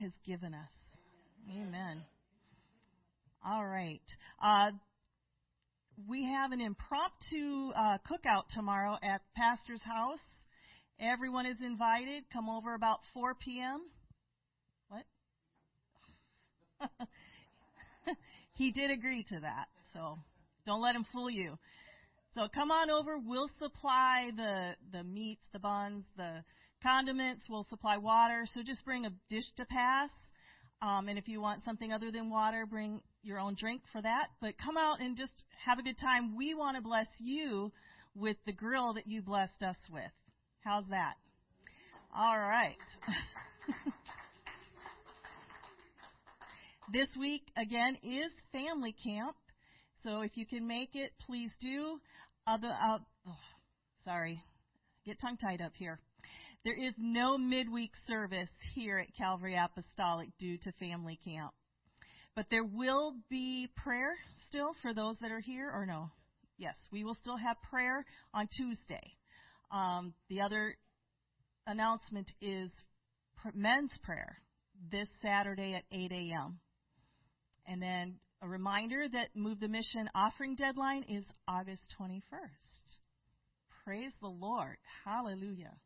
has given us. Amen. All right. Uh, we have an impromptu uh, cookout tomorrow at Pastor's house. Everyone is invited. Come over about 4 p.m. What? he did agree to that, so don't let him fool you. So come on over. We'll supply the the meats, the buns, the condiments. We'll supply water. So just bring a dish to pass. Um, and if you want something other than water, bring your own drink for that. But come out and just have a good time. We want to bless you with the grill that you blessed us with. How's that? All right. this week, again, is family camp. So if you can make it, please do. Other, uh, oh, sorry, get tongue tied up here. There is no midweek service here at Calvary Apostolic due to family camp. But there will be prayer still for those that are here, or no? Yes, we will still have prayer on Tuesday. Um, the other announcement is men's prayer this Saturday at 8 a.m. And then a reminder that Move the Mission offering deadline is August 21st. Praise the Lord. Hallelujah.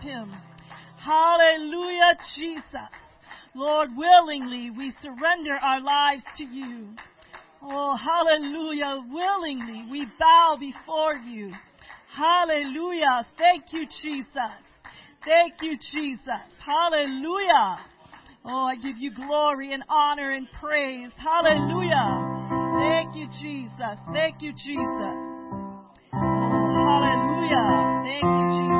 Him. Hallelujah, Jesus. Lord, willingly we surrender our lives to you. Oh, hallelujah. Willingly we bow before you. Hallelujah. Thank you, Jesus. Thank you, Jesus. Hallelujah. Oh, I give you glory and honor and praise. Hallelujah. Thank you, Jesus. Thank you, Jesus. Oh, hallelujah. Thank you, Jesus.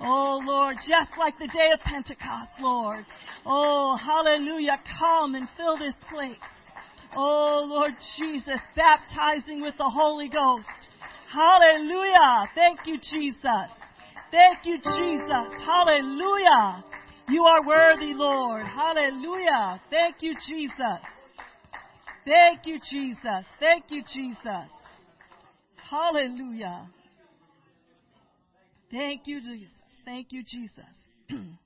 Oh, like the day of Pentecost, Lord. Oh, hallelujah. Come and fill this place. Oh, Lord Jesus, baptizing with the Holy Ghost. Hallelujah. Thank you, Jesus. Thank you, Jesus. Hallelujah. You are worthy, Lord. Hallelujah. Thank you, Jesus. Thank you, Jesus. Thank you, Jesus. Hallelujah. Thank you, Jesus. Thank you, Jesus.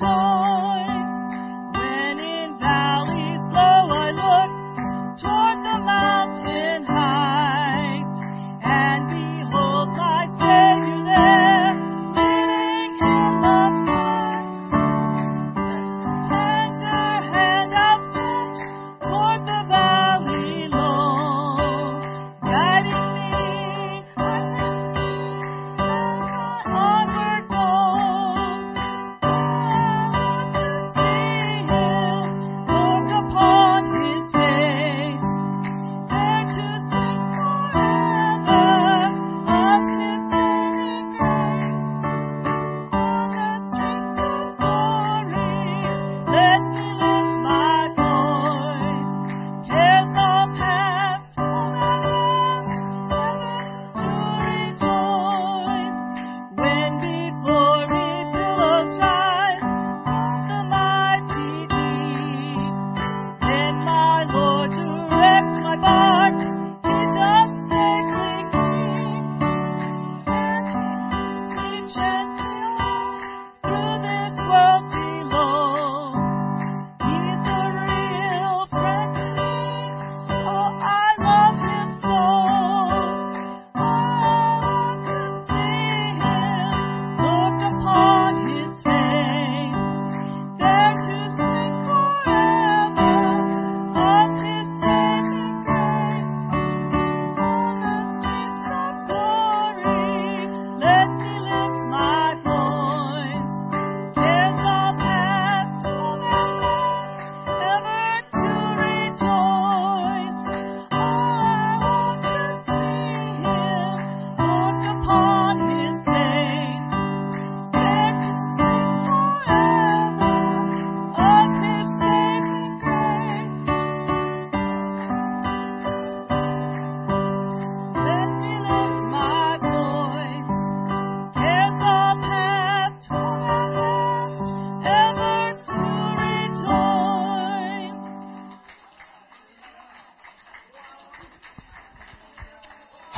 soul.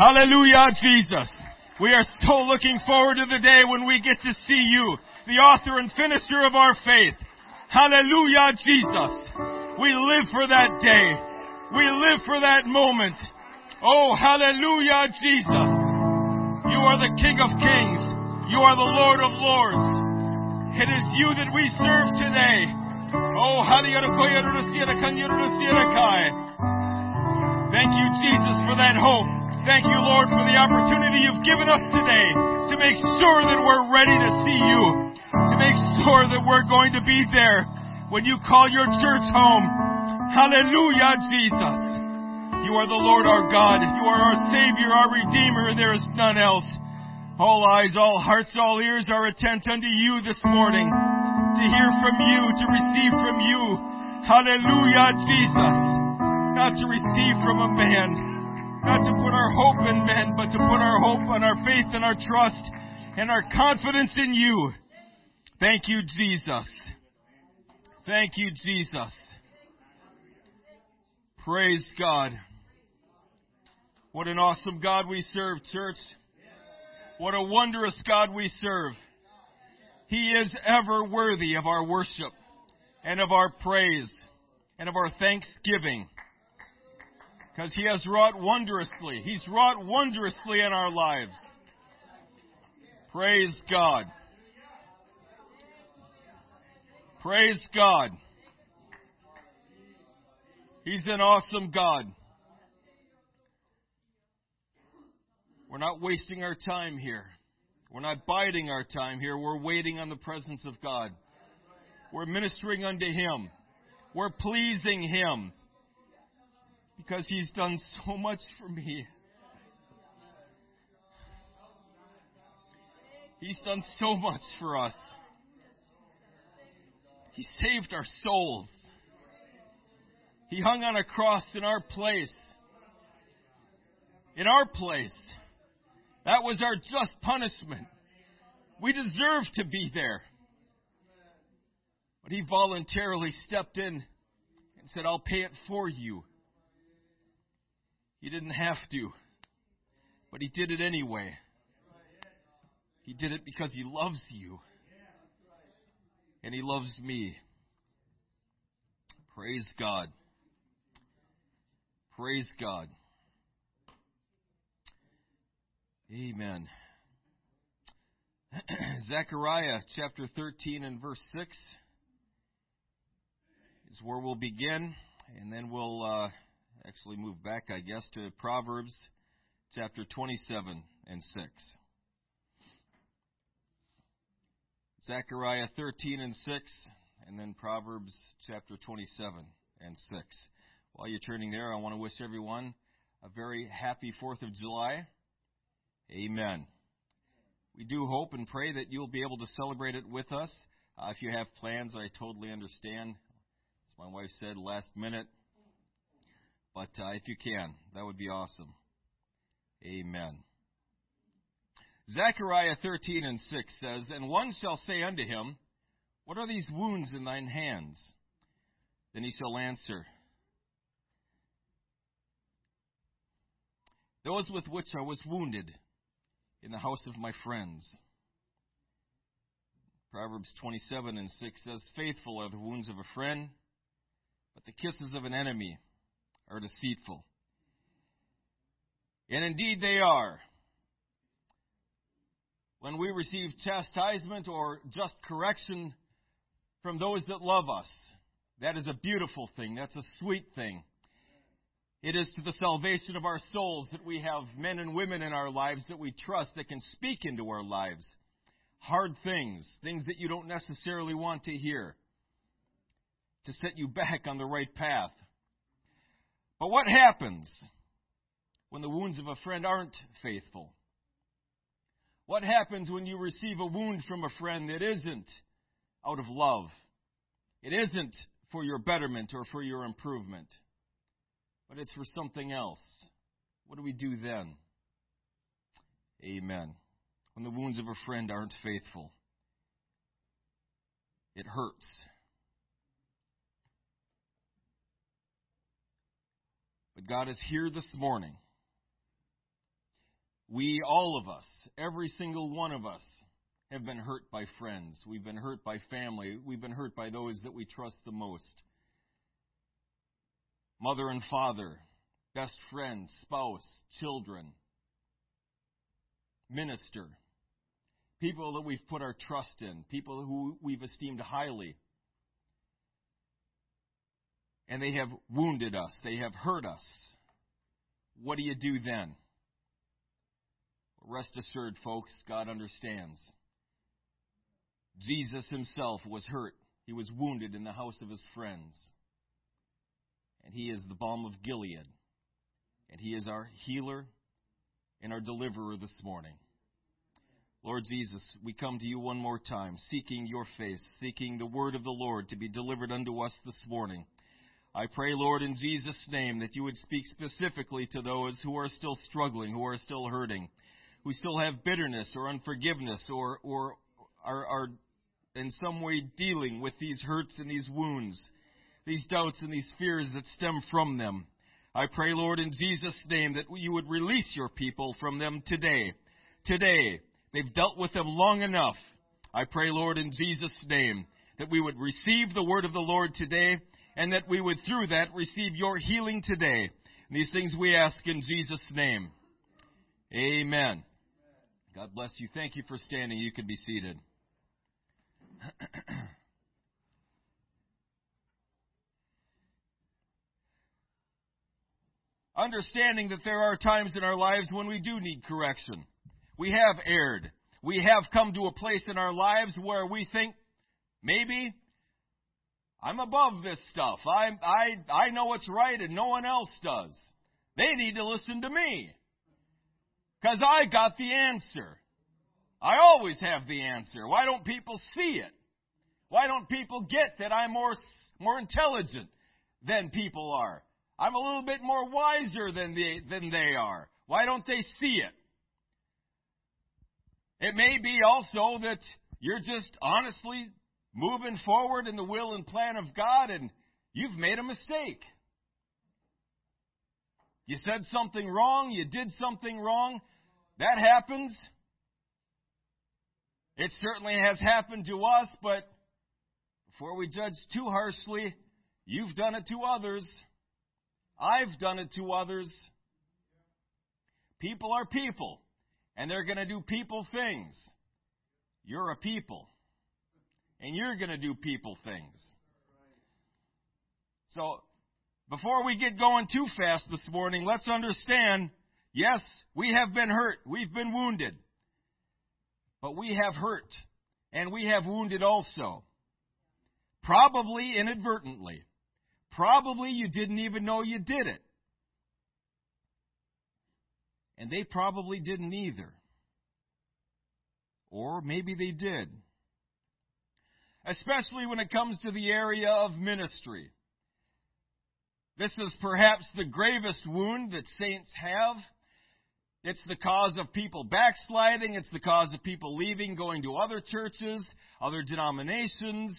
Hallelujah, Jesus. We are so looking forward to the day when we get to see you, the author and finisher of our faith. Hallelujah, Jesus. We live for that day. We live for that moment. Oh, hallelujah, Jesus. You are the King of Kings. You are the Lord of Lords. It is you that we serve today. Oh, Hallelujah, Thank you, Jesus, for that hope. Thank you, Lord, for the opportunity you've given us today to make sure that we're ready to see you, to make sure that we're going to be there when you call your church home. Hallelujah, Jesus. You are the Lord our God. You are our Savior, our Redeemer, and there is none else. All eyes, all hearts, all ears are attent unto you this morning to hear from you, to receive from you. Hallelujah, Jesus. Not to receive from a man, not to put our hope in men, but to put our hope and our faith and our trust and our confidence in you. Thank you, Jesus. Thank you, Jesus. Praise God. What an awesome God we serve, church. What a wondrous God we serve. He is ever worthy of our worship and of our praise and of our thanksgiving. Because He has wrought wondrously. He's wrought wondrously in our lives. Praise God. Praise God. He's an awesome God. We're not wasting our time here. We're not biding our time here. We're waiting on the presence of God. We're ministering unto Him. We're pleasing Him because He's done so much for me. He's done so much for us. He saved our souls. He hung on a cross in our place. In our place. That was our just punishment. We deserve to be there. But he voluntarily stepped in and said, I'll pay it for you. He didn't have to, but he did it anyway. He did it because he loves you. And he loves me. Praise God. Praise God. Amen. Zechariah chapter 13 and verse 6 is where we'll begin, and then we'll uh, actually move back, I guess, to Proverbs chapter 27 and 6. Zechariah 13 and 6, and then Proverbs chapter 27 and 6. While you're turning there, I want to wish everyone a very happy 4th of July. Amen. We do hope and pray that you'll be able to celebrate it with us. Uh, if you have plans, I totally understand. As my wife said, last minute. But uh, if you can, that would be awesome. Amen. Zechariah 13 and 6 says, And one shall say unto him, What are these wounds in thine hands? Then he shall answer, Those with which I was wounded in the house of my friends. Proverbs 27 and 6 says, Faithful are the wounds of a friend, but the kisses of an enemy are deceitful. And indeed they are. When we receive chastisement or just correction from those that love us, that is a beautiful thing. That's a sweet thing. It is to the salvation of our souls that we have men and women in our lives that we trust that can speak into our lives. Hard things, things that you don't necessarily want to hear, to set you back on the right path. But what happens when the wounds of a friend aren't faithful? What happens when you receive a wound from a friend that isn't out of love? It isn't for your betterment or for your improvement but it's for something else. What do we do then? Amen. When the wounds of a friend aren't faithful, it hurts. God is here this morning We, all of us, every single one of us, have been hurt by friends. We've been hurt by family. We've been hurt by those that we trust the most. Mother and father, best friend, spouse, children, minister, people that we've put our trust in, people who we've esteemed highly. And they have wounded us, they have hurt us. What do you do then? Rest assured, folks, God understands. Jesus himself was hurt. He was wounded in the house of his friends. And he is the balm of Gilead. And he is our healer and our deliverer this morning. Lord Jesus, we come to you one more time, seeking your face, seeking the word of the Lord to be delivered unto us this morning. I pray, Lord, in Jesus' name, that you would speak specifically to those who are still struggling, who are still hurting, who still have bitterness or unforgiveness or, or are, are in some way dealing with these hurts and these wounds, these doubts and these fears that stem from them. I pray, Lord, in Jesus' name, that you would release your people from them today. Today. They've dealt with them long enough. I pray, Lord, in Jesus' name, that we would receive the word of the Lord today, and that we would, through that, receive your healing today. And these things we ask in Jesus' name. Amen. God bless you. Thank you for standing. You can be seated. Understanding that there are times in our lives when we do need correction. We have erred. We have come to a place in our lives where we think, maybe I'm above this stuff. I, I, I know what's right and no one else does. They need to listen to me. Because I got the answer. I always have the answer. Why don't people see it? Why don't people get that I'm more, more intelligent than people are? I'm a little bit more wiser than they, than they are. Why don't they see it? It may be also that you're just honestly moving forward in the will and plan of God and you've made a mistake. You said something wrong, you did something wrong. That happens. It certainly has happened to us, but before we judge too harshly, you've done it to others. I've done it to others. People are people, and they're going to do people things. You're a people, and you're going to do people things. So, before we get going too fast this morning, let's understand yes, we have been hurt, we've been wounded. But we have hurt and we have wounded also. Probably inadvertently. Probably you didn't even know you did it. And they probably didn't either. Or maybe they did. Especially when it comes to the area of ministry. This is perhaps the gravest wound that saints have it's the cause of people backsliding. It's the cause of people leaving, going to other churches, other denominations,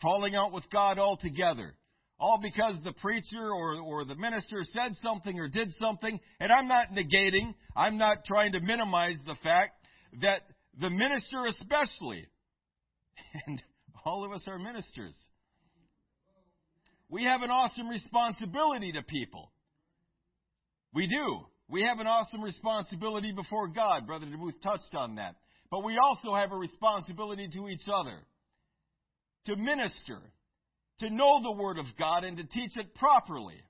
falling out with God altogether. All because the preacher or, or the minister said something or did something. And I'm not negating, I'm not trying to minimize the fact that the minister especially, and all of us are ministers, we have an awesome responsibility to people. We do. We have an awesome responsibility before God. Brother DeBooth touched on that. But we also have a responsibility to each other to minister, to know the Word of God, and to teach it properly.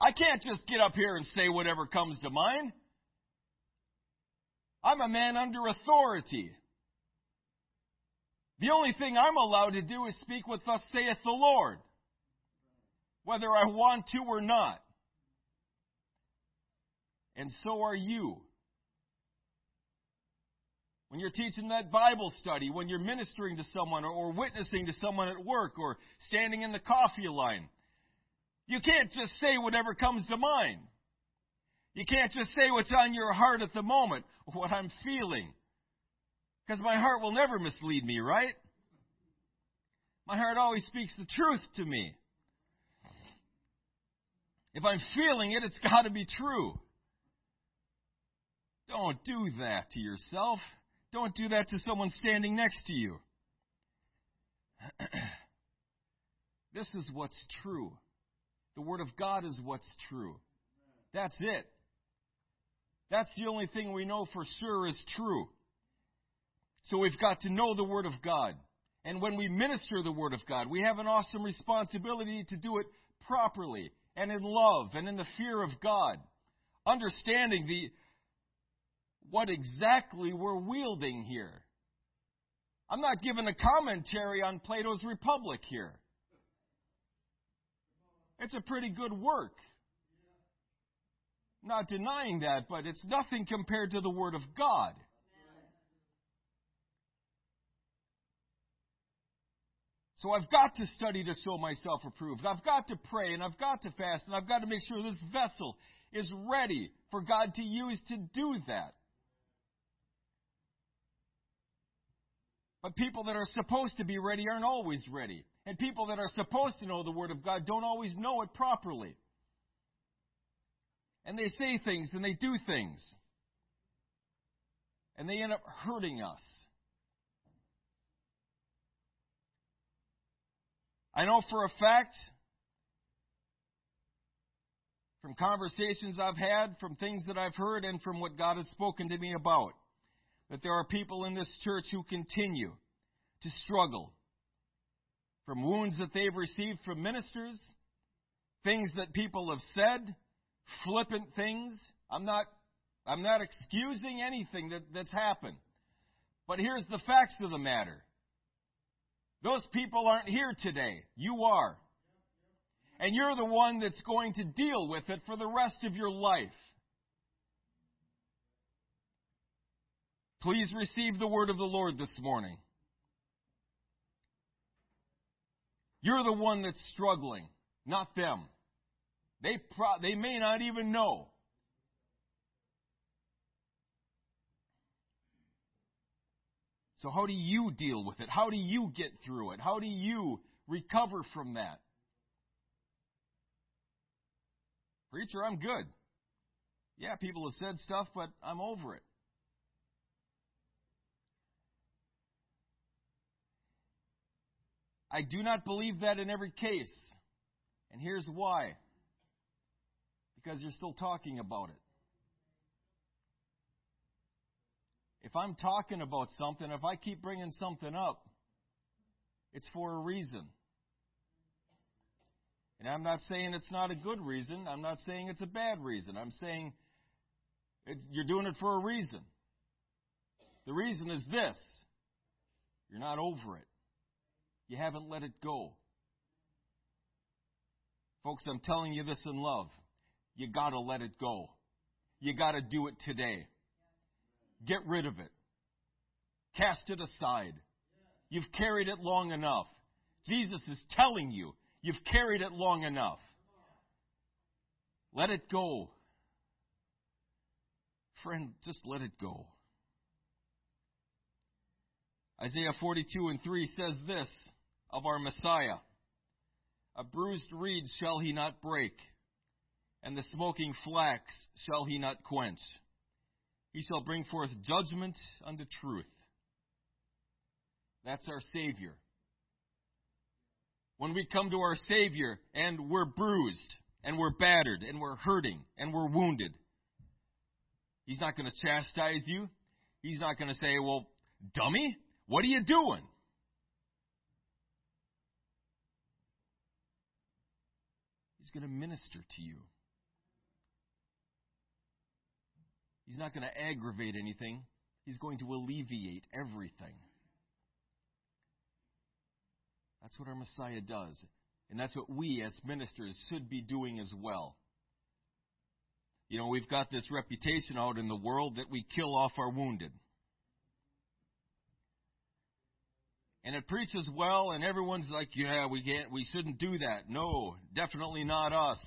I can't just get up here and say whatever comes to mind. I'm a man under authority. The only thing I'm allowed to do is speak what thus saith the Lord, whether I want to or not and so are you. When you're teaching that Bible study, when you're ministering to someone or, witnessing to someone at work or standing in the coffee line, you can't just say whatever comes to mind. You can't just say what's on your heart at the moment, what I'm feeling. Because my heart will never mislead me, right? My heart always speaks the truth to me. If I'm feeling it, it's got to be true. Don't do that to yourself. Don't do that to someone standing next to you. this is what's true. The Word of God is what's true. That's it. That's the only thing we know for sure is true. So we've got to know the Word of God. And when we minister the Word of God, we have an awesome responsibility to do it properly and in love and in the fear of God, understanding the what exactly we're wielding here. I'm not giving a commentary on Plato's Republic here. It's a pretty good work. Not denying that, but it's nothing compared to the Word of God. So I've got to study to show myself approved. I've got to pray and I've got to fast and I've got to make sure this vessel is ready for God to use to do that. But people that are supposed to be ready aren't always ready. And people that are supposed to know the Word of God don't always know it properly. And they say things and they do things. And they end up hurting us. I know for a fact from conversations I've had, from things that I've heard, and from what God has spoken to me about, that there are people in this church who continue to struggle from wounds that they've received from ministers, things that people have said, flippant things. I'm not, I'm not excusing anything that, that's happened. But here's the facts of the matter. Those people aren't here today. You are. And you're the one that's going to deal with it for the rest of your life. Please receive the word of the Lord this morning. You're the one that's struggling, not them. They, pro- they may not even know. So, how do you deal with it? How do you get through it? How do you recover from that? Preacher, I'm good. Yeah, people have said stuff, but I'm over it. I do not believe that in every case. And here's why because you're still talking about it. If I'm talking about something, if I keep bringing something up, it's for a reason. And I'm not saying it's not a good reason. I'm not saying it's a bad reason. I'm saying you're doing it for a reason. The reason is this you're not over it, you haven't let it go. Folks, I'm telling you this in love. You got to let it go. You got to do it today. Get rid of it. Cast it aside. You've carried it long enough. Jesus is telling you, you've carried it long enough. Let it go. Friend, just let it go. Isaiah 42 and 3 says this of our Messiah A bruised reed shall he not break, and the smoking flax shall he not quench. He shall bring forth judgment unto truth. That's our Savior. When we come to our Savior and we're bruised, and we're battered, and we're hurting, and we're wounded, He's not going to chastise you. He's not going to say, Well, dummy, what are you doing? He's going to minister to you. He's not going to aggravate anything. He's going to alleviate everything. That's what our Messiah does. And that's what we as ministers should be doing as well. You know, we've got this reputation out in the world that we kill off our wounded. And it preaches well, and everyone's like, yeah, we can't, we shouldn't do that. No, definitely not us.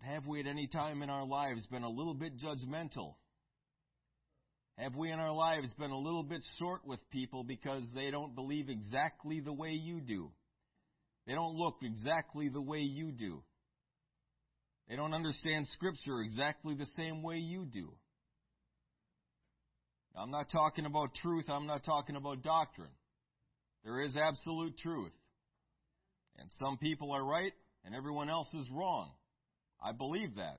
But have we at any time in our lives been a little bit judgmental? Have we in our lives been a little bit short with people because they don't believe exactly the way you do? They don't look exactly the way you do. They don't understand Scripture exactly the same way you do. I'm not talking about truth, I'm not talking about doctrine. There is absolute truth. And some people are right, and everyone else is wrong. I believe that.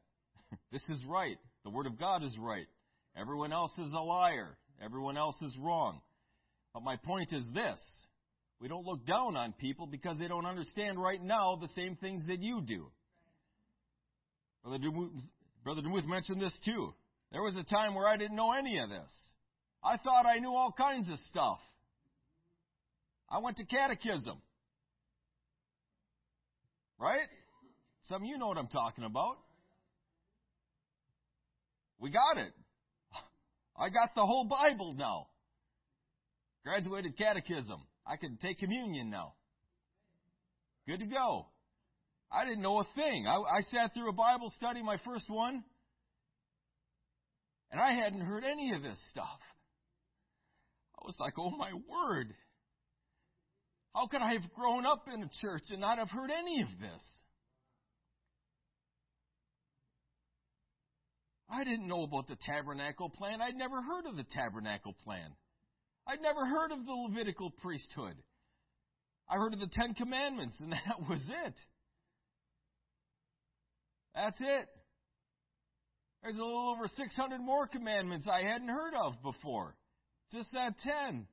this is right. The Word of God is right. Everyone else is a liar. Everyone else is wrong. But my point is this we don't look down on people because they don't understand right now the same things that you do. Brother DeMuth, mentioned this too. There was a time where I didn't know any of this. I thought I knew all kinds of stuff. I went to catechism. Right? Some of you know what I'm talking about. We got it. I got the whole Bible now. Graduated catechism. I can take communion now. Good to go. I didn't know a thing. I, I sat through a Bible study, my first one, and I hadn't heard any of this stuff. I was like, oh my word. How could I have grown up in a church and not have heard any of this? I didn't know about the tabernacle plan. I'd never heard of the tabernacle plan. I'd never heard of the Levitical priesthood. I heard of the Ten Commandments, and that was it. That's it. There's a little over 600 more commandments I hadn't heard of before. Just that 10.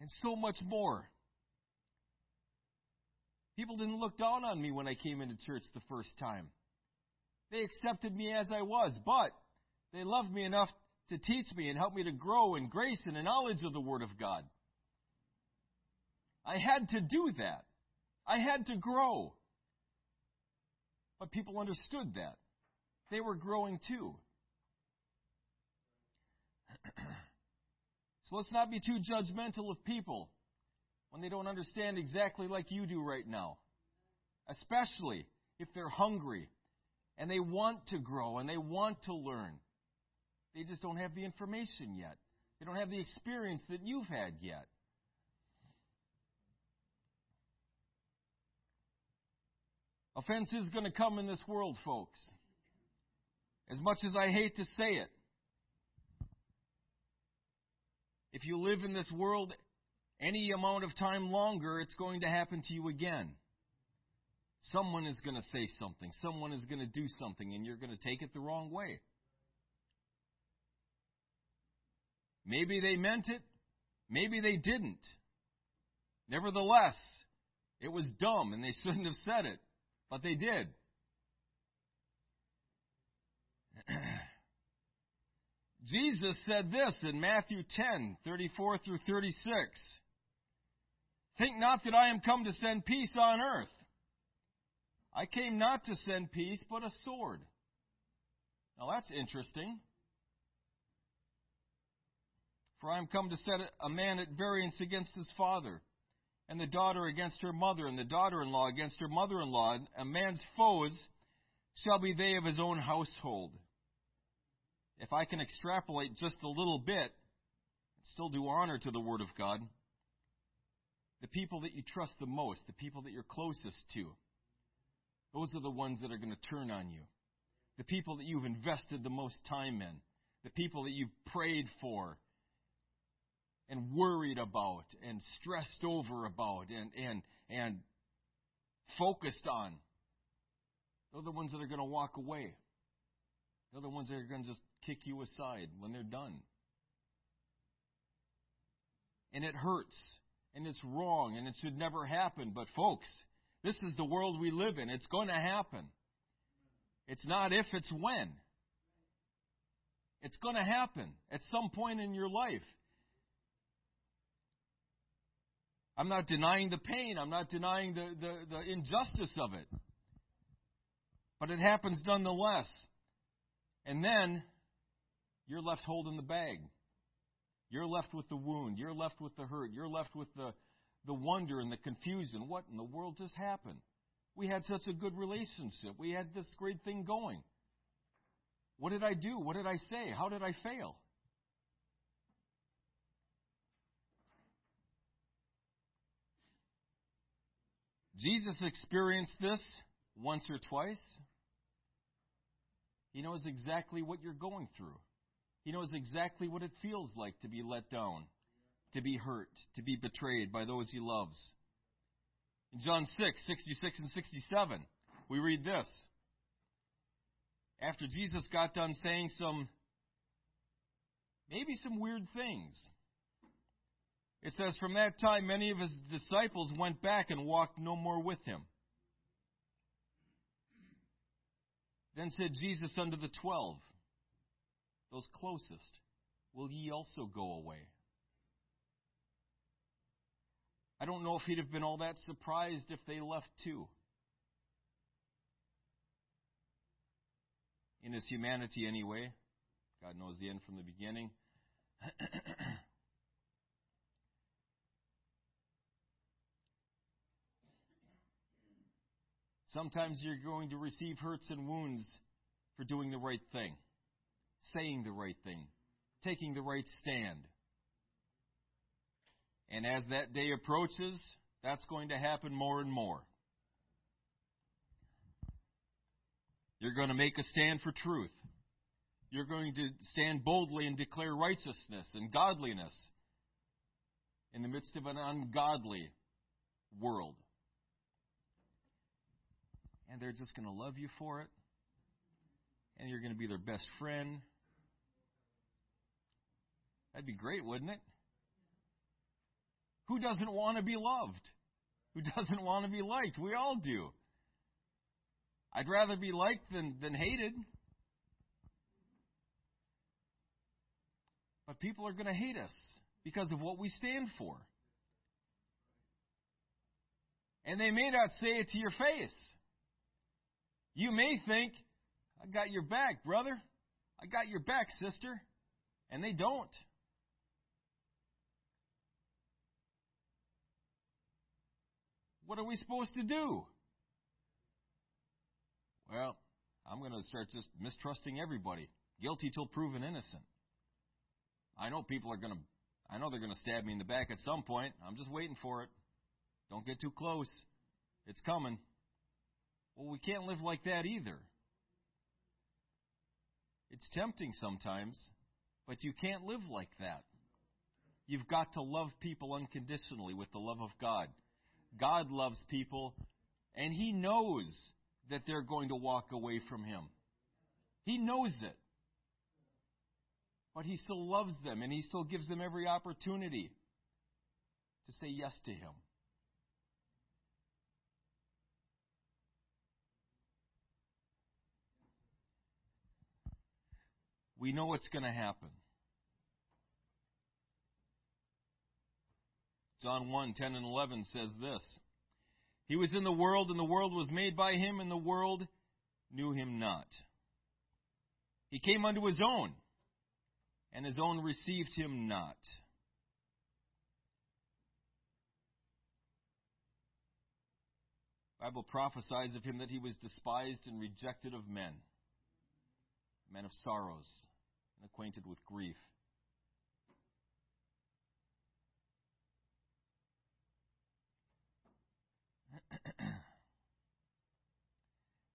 And so much more. People didn't look down on me when I came into church the first time. They accepted me as I was, but they loved me enough to teach me and help me to grow in grace and in knowledge of the Word of God. I had to do that. I had to grow. But people understood that. They were growing too. so let's not be too judgmental of people when they don't understand exactly like you do right now. Especially if they're hungry and they want to grow and they want to learn. They just don't have the information yet. They don't have the experience that you've had yet. Offense is going to come in this world, folks. As much as I hate to say it, if you live in this world any amount of time longer, it's going to happen to you again. Someone is going to say something, someone is going to do something, and you're going to take it the wrong way. Maybe they meant it, maybe they didn't. Nevertheless, it was dumb and they shouldn't have said it, but they did. Jesus said this in Matthew 10, 34 through 36. Think not that I am come to send peace on earth. I came not to send peace, but a sword. Now that's interesting. For I am come to set a man at variance against his father, and the daughter against her mother, and the daughter in law against her mother in law. A man's foes shall be they of his own household. If I can extrapolate just a little bit, and still do honor to the Word of God, the people that you trust the most, the people that you're closest to, those are the ones that are going to turn on you. The people that you've invested the most time in, the people that you've prayed for, and worried about and stressed over about and, and, and focused on, they're the ones that are going to walk away. They're the ones that are going to just kick you aside when they're done. And it hurts, and it's wrong, and it should never happen. But, folks, this is the world we live in. It's going to happen. It's not if, it's when. It's going to happen at some point in your life. I'm not denying the pain. I'm not denying the, the, the injustice of it. But it happens nonetheless. And then you're left holding the bag. You're left with the wound. You're left with the hurt. You're left with the, the wonder and the confusion. What in the world just happened? We had such a good relationship. We had this great thing going. What did I do? What did I say? How did I fail? Jesus experienced this once or twice, He knows exactly what you're going through. He knows exactly what it feels like to be let down, to be hurt, to be betrayed by those He loves. In John 6, 66 and 67, we read this. After Jesus got done saying some, maybe some weird things, it says, From that time, many of his disciples went back and walked no more with him. Then said Jesus unto the twelve, those closest, Will ye also go away? I don't know if he'd have been all that surprised if they left too. In his humanity, anyway. God knows the end from the beginning. Sometimes you're going to receive hurts and wounds for doing the right thing, saying the right thing, taking the right stand. And as that day approaches, that's going to happen more and more. You're going to make a stand for truth. You're going to stand boldly and declare righteousness and godliness in the midst of an ungodly world and they're just going to love you for it, and you're going to be their best friend. That'd be great, wouldn't it? Who doesn't want to be loved? Who doesn't want to be liked? We all do. I'd rather be liked than, than hated. But people are going to hate us because of what we stand for. And they may not say it to your face. You may think, I got your back, brother. I got your back, sister. And they don't. What are we supposed to do? Well, I'm going to start just mistrusting everybody. Guilty till proven innocent. I know people are going to, I know they're going to stab me in the back at some point. I'm just waiting for it. Don't get too close. It's coming. Well, we can't live like that either. It's tempting sometimes, but you can't live like that. You've got to love people unconditionally with the love of God. God loves people, and He knows that they're going to walk away from Him. He knows it. But He still loves them, and He still gives them every opportunity to say yes to Him. we know what's going to happen. John 1 10 and 11 says this He was in the world, and the world was made by him, and the world knew him not. He came unto his own, and his own received him not. Bible prophesies of him that he was despised and rejected of men, men of sorrows and acquainted with grief.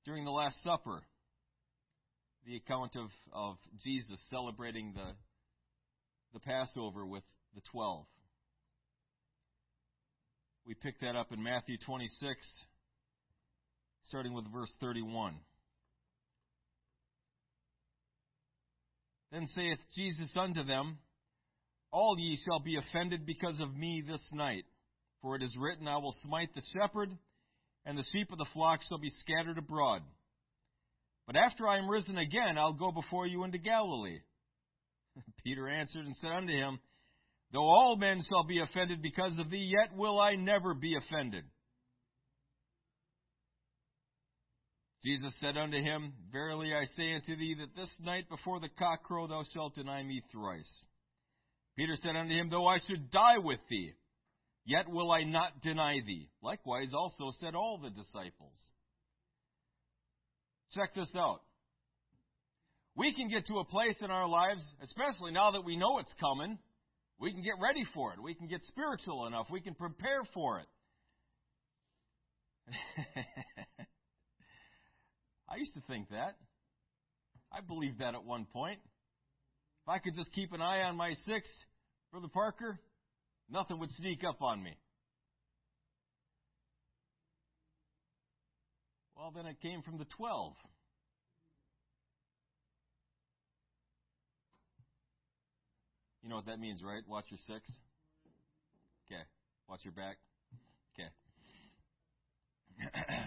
During the Last Supper, the account of, of Jesus celebrating the, the Passover with the twelve. We pick that up in Matthew 26, starting with verse 31. Then saith Jesus unto them, All ye shall be offended because of me this night. For it is written, I will smite the shepherd, and the sheep of the flock shall be scattered abroad. But after I am risen again, I'll go before you into Galilee. Peter answered and said unto him, Though all men shall be offended because of thee, yet will I never be offended. Jesus said unto him, Verily I say unto thee that this night before the cock crow thou shalt deny me thrice. Peter said unto him, Though I should die with thee, yet will I not deny thee. Likewise also said all the disciples. Check this out. We can get to a place in our lives, especially now that we know it's coming, we can get ready for it. We can get spiritual enough. We can prepare for it. I used to think that. I believed that at one point. If I could just keep an eye on my six, Brother Parker, nothing would sneak up on me. Well, then it came from the 12. You know what that means, right? Watch your six. Okay. Watch your back. Okay.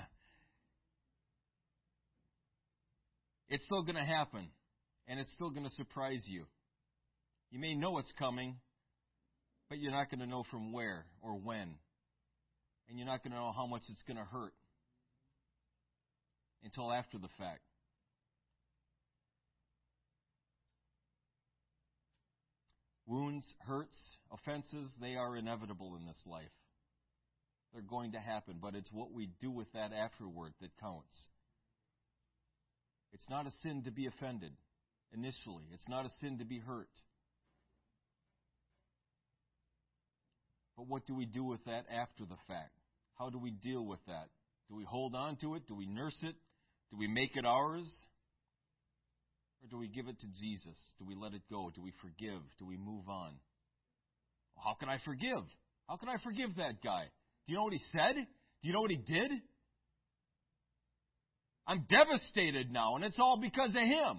it's still going to happen, and it's still going to surprise you. You may know it's coming, but you're not going to know from where or when. And you're not going to know how much it's going to hurt until after the fact. Wounds, hurts, offenses, they are inevitable in this life. They're going to happen, but it's what we do with that afterward that counts. It's not a sin to be offended initially, it's not a sin to be hurt. But what do we do with that after the fact? How do we deal with that? Do we hold on to it? Do we nurse it? Do we make it ours? Or do we give it to Jesus? Do we let it go? Do we forgive? Do we move on? How can I forgive? How can I forgive that guy? Do you know what he said? Do you know what he did? I'm devastated now, and it's all because of him.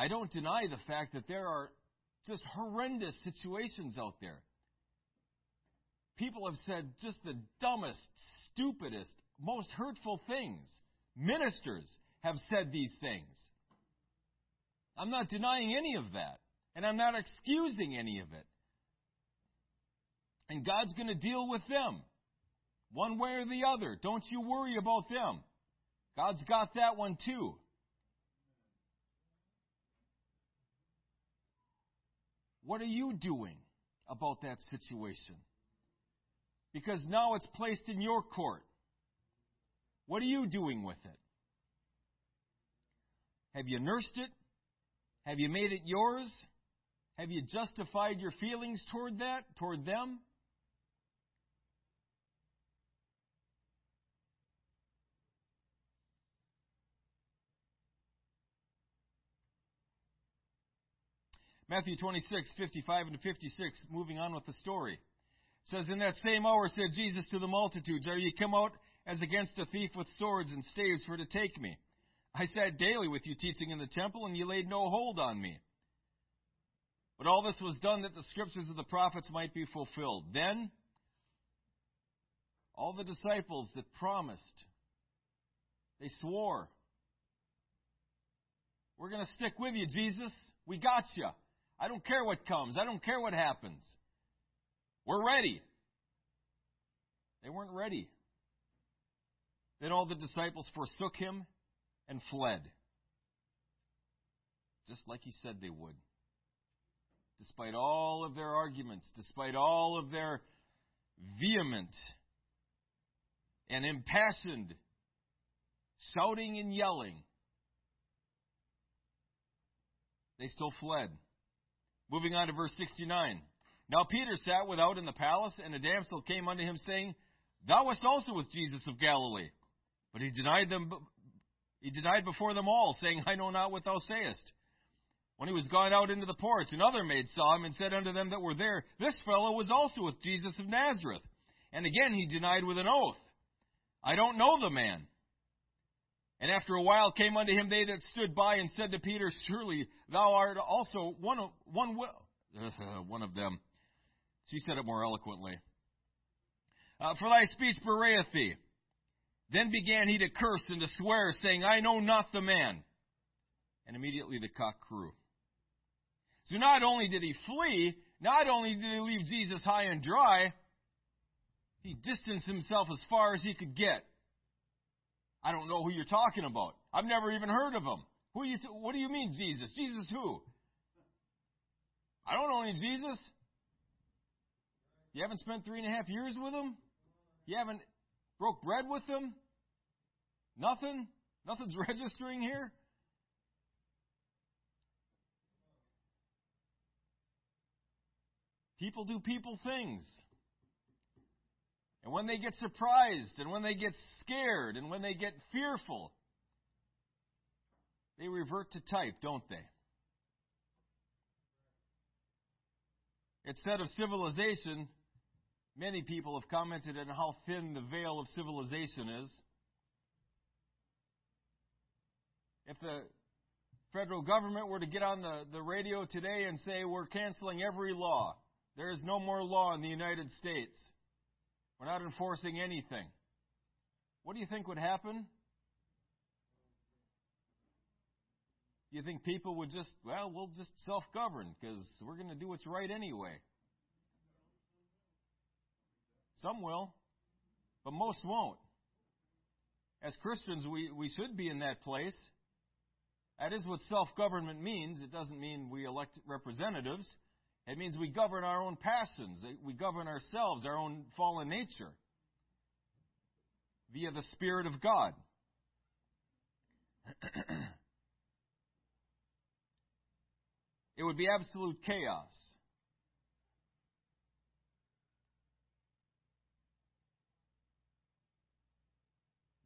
I don't deny the fact that there are just horrendous situations out there. People have said just the dumbest, stupidest, most hurtful things. Ministers have said these things. I'm not denying any of that, and I'm not excusing any of it. And God's going to deal with them, one way or the other. Don't you worry about them. God's got that one too. What are you doing about that situation? Because now it's placed in your court. What are you doing with it? Have you nursed it? Have you made it yours? Have you justified your feelings toward that, toward them? Matthew 26, 55 and 56, moving on with the story. It says, In that same hour said Jesus to the multitudes, Are ye come out as against a thief with swords and staves for to take me. I sat daily with you teaching in the temple, and ye laid no hold on me. But all this was done that the scriptures of the prophets might be fulfilled. Then, all the disciples that promised, they swore, We're going to stick with you, Jesus. We got you. I don't care what comes. I don't care what happens. We're ready. They weren't ready. Then all the disciples forsook him and fled. Just like he said they would. Despite all of their arguments, despite all of their vehement and impassioned shouting and yelling, they still fled. Moving on to verse 69. Now Peter sat without in the palace, and a damsel came unto him, saying, Thou wast also with Jesus of Galilee. But he denied them. He denied before them all, saying, I know not what thou sayest. When he was gone out into the porch, another maid saw him and said unto them that were there, This fellow was also with Jesus of Nazareth. And again he denied with an oath, I don't know the man. And after a while came unto him they that stood by and said to Peter, Surely thou art also one of, one, one of them. She said it more eloquently. Uh, for thy speech bewrayeth thee. Then began he to curse and to swear, saying, I know not the man. And immediately the cock crew. So not only did he flee, not only did he leave Jesus high and dry, he distanced himself as far as he could get. I don't know who you're talking about. I've never even heard of him. Who you? What do you mean, Jesus? Jesus who? I don't know any Jesus. You haven't spent three and a half years with him. You haven't broke bread with him. Nothing. Nothing's registering here. People do people things. And when they get surprised, and when they get scared, and when they get fearful, they revert to type, don't they? It's said of civilization, many people have commented on how thin the veil of civilization is. If the federal government were to get on the, the radio today and say, we're canceling every law, there is no more law in the United States, we're not enforcing anything, what do you think would happen? you think people would just, well, we'll just self govern because we're going to do what's right anyway? Some will, but most won't. As Christians, we, we should be in that place. That is what self government means. It doesn't mean we elect representatives. It means we govern our own passions. We govern ourselves, our own fallen nature, via the Spirit of God. It would be absolute chaos.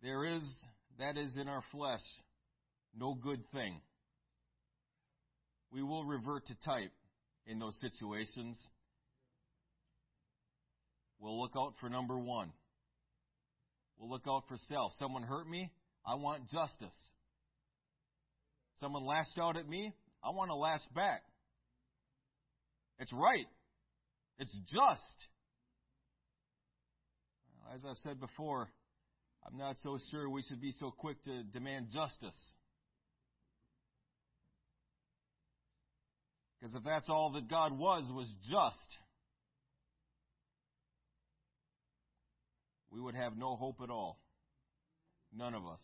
There is, that is in our flesh, no good thing. We will revert to type in those situations. We'll look out for number one. We'll look out for self. Someone hurt me, I want justice. Someone lashed out at me, I want to lash back. It's right. It's just. As I've said before, I'm not so sure we should be so quick to demand justice. Because if that's all that God was, was just, we would have no hope at all. None of us.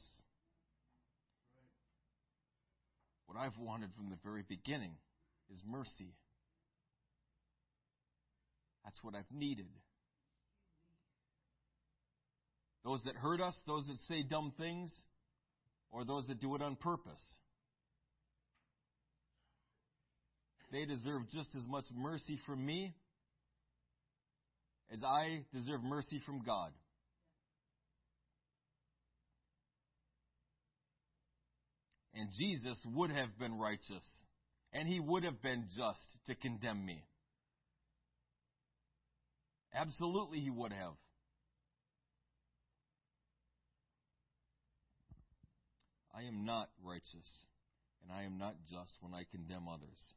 What I've wanted from the very beginning is mercy. That's what I've needed. Those that hurt us, those that say dumb things, or those that do it on purpose. They deserve just as much mercy from me as I deserve mercy from God. And Jesus would have been righteous, and he would have been just to condemn me. Absolutely, he would have. I am not righteous, and I am not just when I condemn others.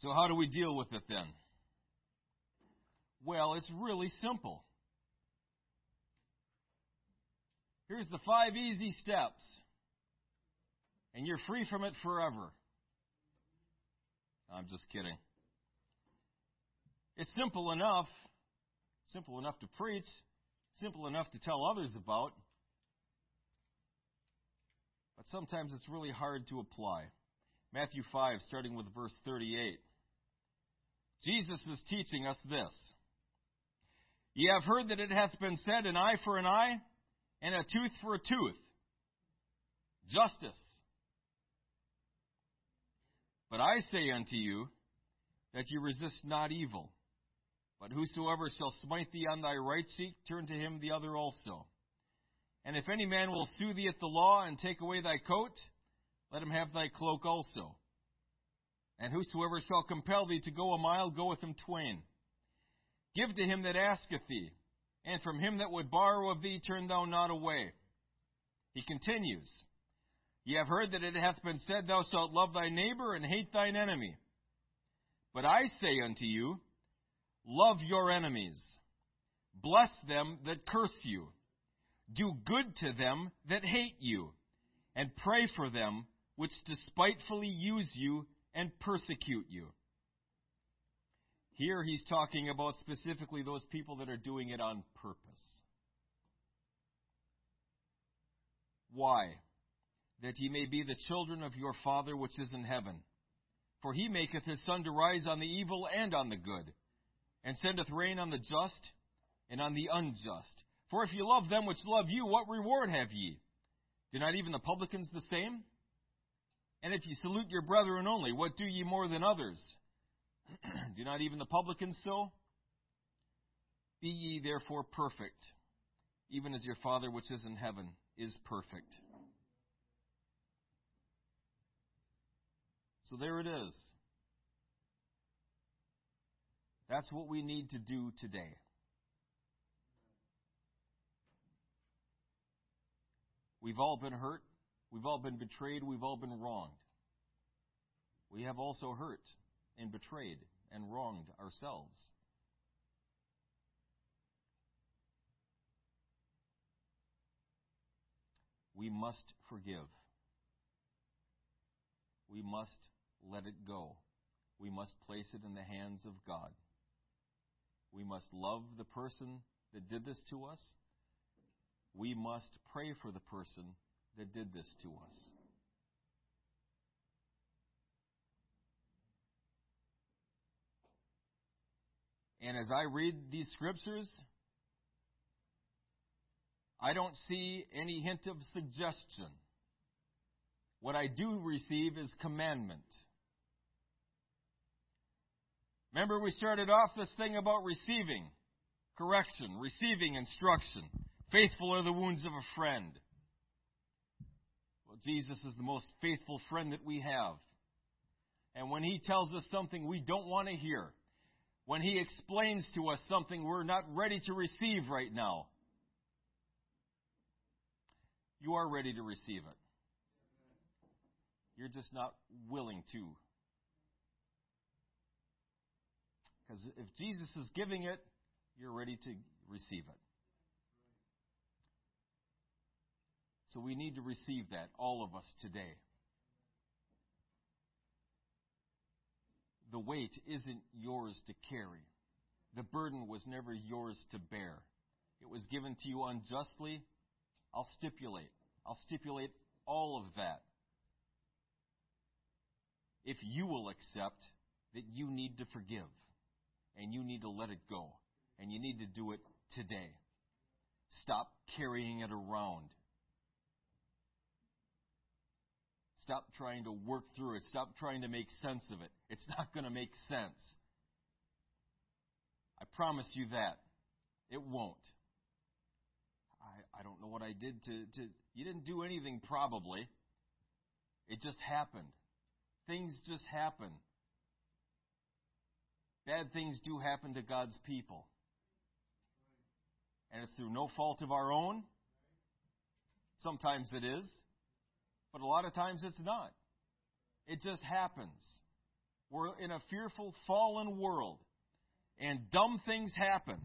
So, how do we deal with it then? Well, it's really simple. Here's the five easy steps, and you're free from it forever. I'm just kidding. It's simple enough, simple enough to preach, simple enough to tell others about, but sometimes it's really hard to apply. Matthew 5, starting with verse 38. Jesus is teaching us this. Ye have heard that it hath been said, an eye for an eye, and a tooth for a tooth. Justice. But I say unto you that ye resist not evil. But whosoever shall smite thee on thy right cheek, turn to him the other also. And if any man will sue thee at the law and take away thy coat, let him have thy cloak also. And whosoever shall compel thee to go a mile, go with him twain. Give to him that asketh thee, and from him that would borrow of thee turn thou not away. He continues, Ye have heard that it hath been said, Thou shalt love thy neighbor and hate thine enemy. But I say unto you, Love your enemies. Bless them that curse you. Do good to them that hate you. And pray for them which despitefully use you and persecute you. Here he's talking about specifically those people that are doing it on purpose. Why? That ye may be the children of your Father which is in heaven. For he maketh his sun to rise on the evil and on the good, and sendeth rain on the just and on the unjust. For if ye love them which love you, what reward have ye? Do not even the publicans the same? And if ye salute your brethren only, what do ye more than others? Do not even the publicans so? Be ye therefore perfect, even as your Father which is in heaven is perfect. So there it is. That's what we need to do today. We've all been hurt. We've all been betrayed. We've all been wronged. We have also hurt and betrayed and wronged ourselves. We must forgive. We must let it go. We must place it in the hands of God. We must love the person that did this to us. We must pray for the person that did this to us. And as I read these scriptures, I don't see any hint of suggestion. What I do receive is commandment. Remember, we started off this thing about receiving correction, receiving instruction. Faithful are the wounds of a friend. Well, Jesus is the most faithful friend that we have. And when He tells us something we don't want to hear, when He explains to us something we're not ready to receive right now, you are ready to receive it. You're just not willing to. Because if Jesus is giving it, you're ready to receive it. So we need to receive that, all of us today. The weight isn't yours to carry. The burden was never yours to bear. It was given to you unjustly. I'll stipulate. I'll stipulate all of that. If you will accept that you need to forgive and you need to let it go and you need to do it today. Stop carrying it around. Stop trying to work through it. Stop trying to make sense of it. It's not going to make sense. I promise you that. It won't. I, I don't know what I did to, to. You didn't do anything, probably. It just happened. Things just happen. Bad things do happen to God's people. And it's through no fault of our own. Sometimes it is. But a lot of times it's not. It just happens. We're in a fearful, fallen world. And dumb things happen.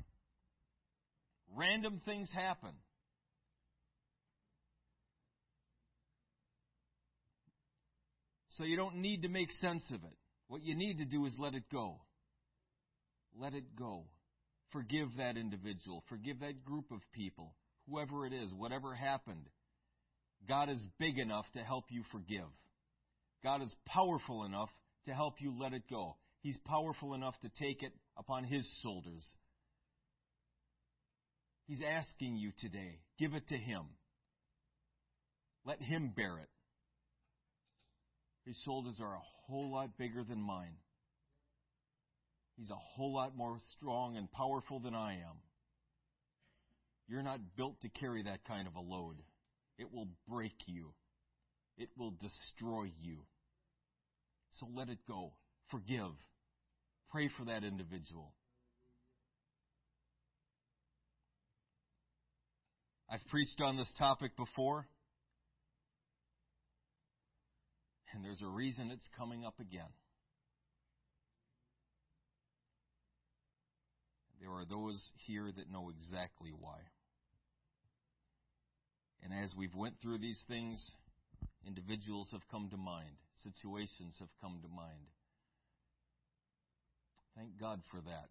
Random things happen. So you don't need to make sense of it. What you need to do is let it go. Let it go. Forgive that individual. Forgive that group of people. Whoever it is, whatever happened. God is big enough to help you forgive. God is powerful enough to help you let it go. He's powerful enough to take it upon His shoulders. He's asking you today, give it to Him. Let Him bear it. His shoulders are a whole lot bigger than mine. He's a whole lot more strong and powerful than I am. You're not built to carry that kind of a load. It will break you. It will destroy you. So let it go. Forgive. Pray for that individual. I've preached on this topic before. And there's a reason it's coming up again. There are those here that know exactly why. And as we've went through these things, individuals have come to mind, situations have come to mind. Thank God for that.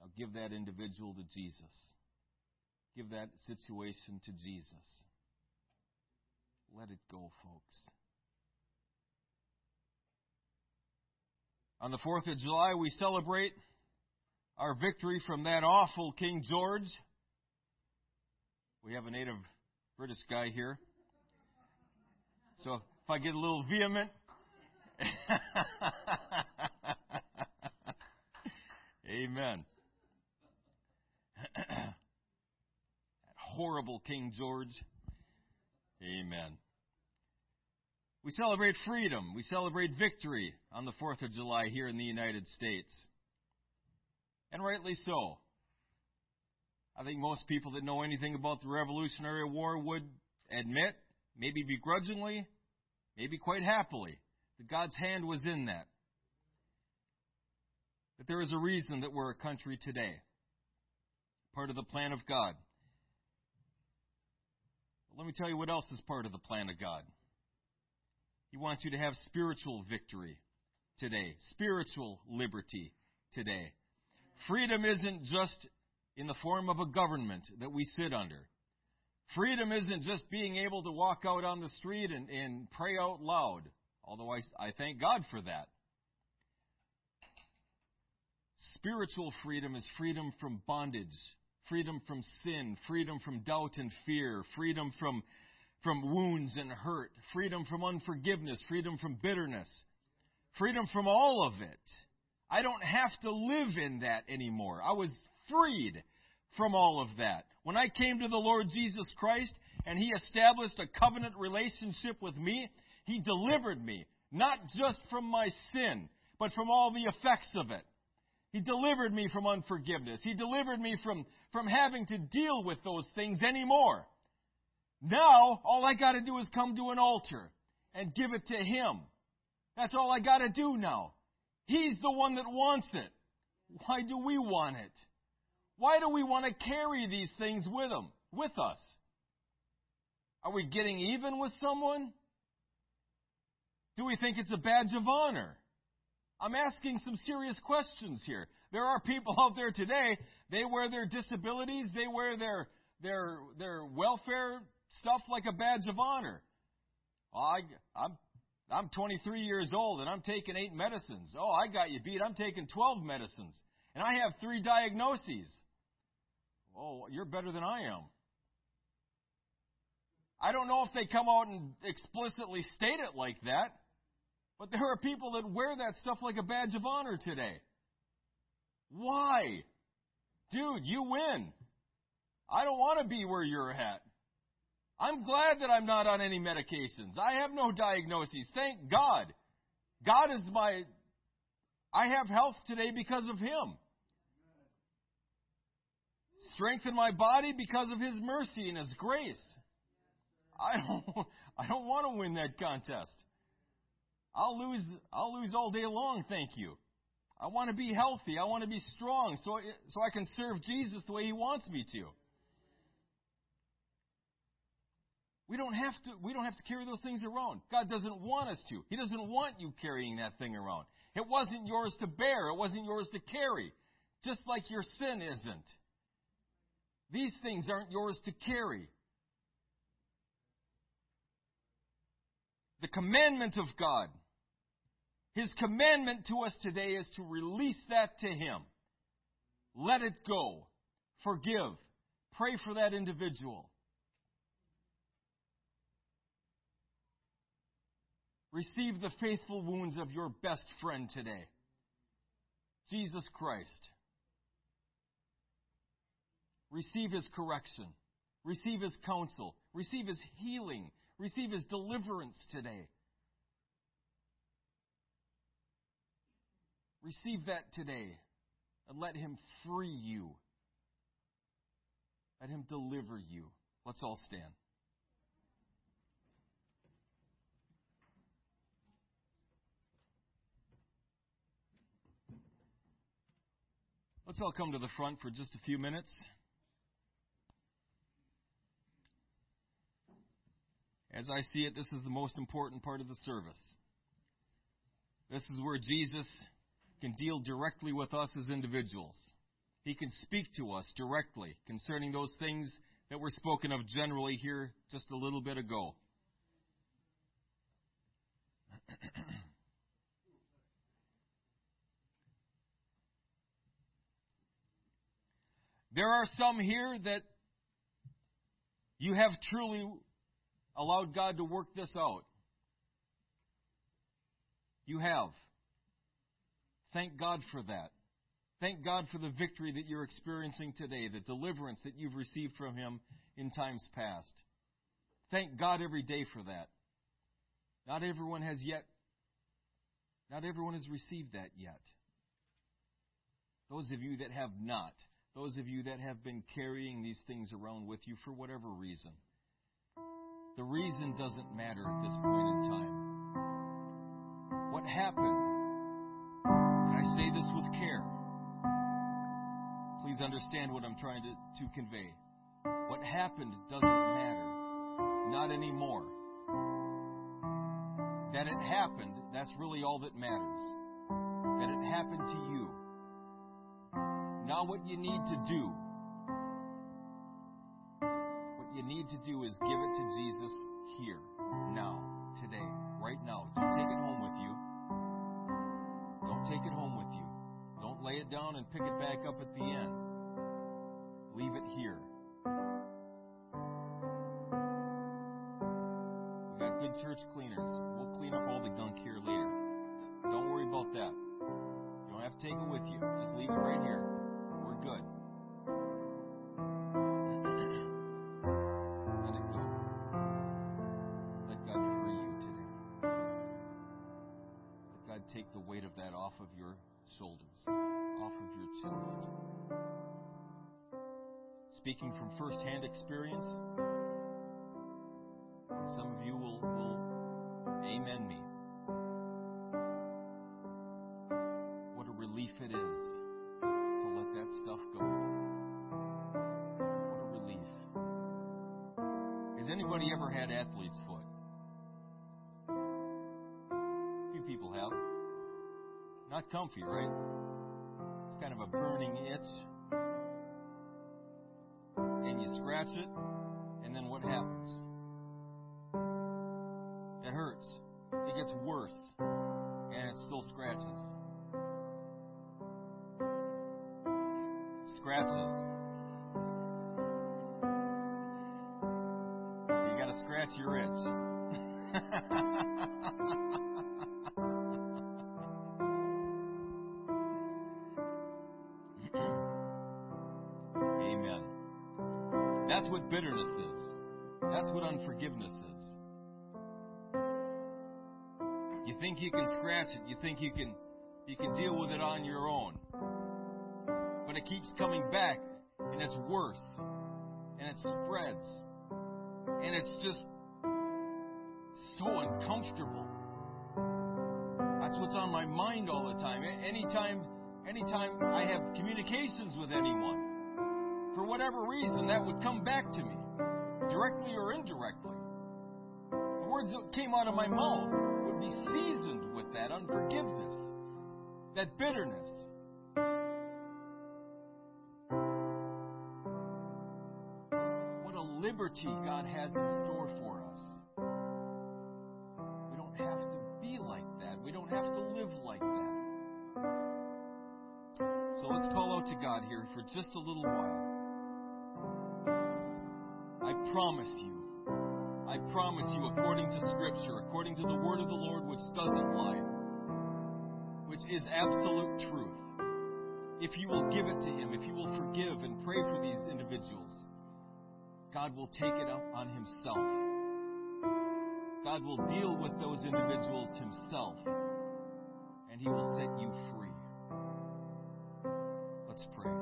Now give that individual to Jesus. Give that situation to Jesus. Let it go, folks. On the 4th of July, we celebrate our victory from that awful King George. We have a native British guy here. So if I get a little vehement, Amen. that horrible King George. Amen. We celebrate freedom. We celebrate victory on the 4th of July here in the United States. And rightly so. I think most people that know anything about the Revolutionary War would admit, maybe begrudgingly, maybe quite happily, that God's hand was in that. That there is a reason that we're a country today, part of the plan of God. But let me tell you what else is part of the plan of God. He wants you to have spiritual victory today, spiritual liberty today. Freedom isn't just in the form of a government that we sit under. Freedom isn't just being able to walk out on the street and, and pray out loud, although I, I thank God for that. Spiritual freedom is freedom from bondage, freedom from sin, freedom from doubt and fear, freedom from from wounds and hurt, freedom from unforgiveness, freedom from bitterness, freedom from all of it. I don't have to live in that anymore. I was freed from all of that. When I came to the Lord Jesus Christ and He established a covenant relationship with me, He delivered me, not just from my sin, but from all the effects of it. He delivered me from unforgiveness. He delivered me from, from having to deal with those things anymore. Now, all I got to do is come to an altar and give it to Him. That's all I got to do now. He's the one that wants it. Why do we want it? Why do we want to carry these things with Him, with us? Are we getting even with someone? Do we think it's a badge of honor? I'm asking some serious questions here. There are people out there today, they wear their disabilities, they wear their their their welfare stuff like a badge of honor. Oh, I, I'm, I'm 23 years old and I'm taking eight medicines. Oh, I got you beat. I'm taking 12 medicines. And I have three diagnoses. Oh, you're better than I am. I don't know if they come out and explicitly state it like that, but there are people that wear that stuff like a badge of honor today. Why? Dude, you win. I don't want to be where you're at. I'm glad that I'm not on any medications. I have no diagnoses. Thank God. God is my. I have health today because of Him. Strengthen my body because of His mercy and His grace. I don't. I don't want to win that contest. I'll lose. I'll lose all day long. Thank you. I want to be healthy. I want to be strong, so so I can serve Jesus the way He wants me to. We don't have to we don't have to carry those things around. God doesn't want us to. He doesn't want you carrying that thing around. It wasn't yours to bear, it wasn't yours to carry. Just like your sin isn't. These things aren't yours to carry. The commandment of God. His commandment to us today is to release that to Him. Let it go. Forgive. Pray for that individual. Receive the faithful wounds of your best friend today, Jesus Christ. Receive his correction. Receive his counsel. Receive his healing. Receive his deliverance today. Receive that today and let him free you. Let him deliver you. Let's all stand. Let's all come to the front for just a few minutes. As I see it, this is the most important part of the service. This is where Jesus can deal directly with us as individuals. He can speak to us directly concerning those things that were spoken of generally here just a little bit ago. There are some here that you have truly allowed God to work this out. You have. Thank God for that. Thank God for the victory that you're experiencing today, the deliverance that you've received from Him in times past. Thank God every day for that. Not everyone has yet, not everyone has received that yet. Those of you that have not, those of you that have been carrying these things around with you for whatever reason, the reason doesn't matter at this point in time. What happened, and I say this with care, please understand what I'm trying to, to convey. What happened doesn't matter. Not anymore. That it happened, that's really all that matters. That it happened to you. Now, what you need to do, you need to do is give it to Jesus here, now, today, right now. Don't take it home with you. Don't take it home with you. Don't lay it down and pick it back up at the end. Leave it here. We got good church cleaners. We'll clean up all the gunk here later. Don't worry about that. You don't have to take it with you. Just leave it right here. Speaking from first-hand experience, and some of you will, will amen me. What a relief it is to let that stuff go. What a relief. Has anybody ever had athlete's foot? A few people have. Not comfy, right? It, and then what happens? It hurts. It gets worse. And it still scratches. Scratches. You gotta scratch your itch. That's what bitterness is. That's what unforgiveness is. You think you can scratch it, you think you can you can deal with it on your own. But it keeps coming back and it's worse. And it spreads. And it's just so uncomfortable. That's what's on my mind all the time. Anytime anytime I have communications with anyone, whatever reason, that would come back to me, directly or indirectly. The words that came out of my mouth would be seasoned with that unforgiveness, that bitterness. What a liberty God has in store for us. We don't have to be like that. We don't have to live like that. So let's call out to God here for just a little while. Promise you, I promise you, according to Scripture, according to the word of the Lord, which doesn't lie, which is absolute truth, if you will give it to Him, if you will forgive and pray for these individuals, God will take it up on Himself. God will deal with those individuals Himself, and He will set you free. Let's pray.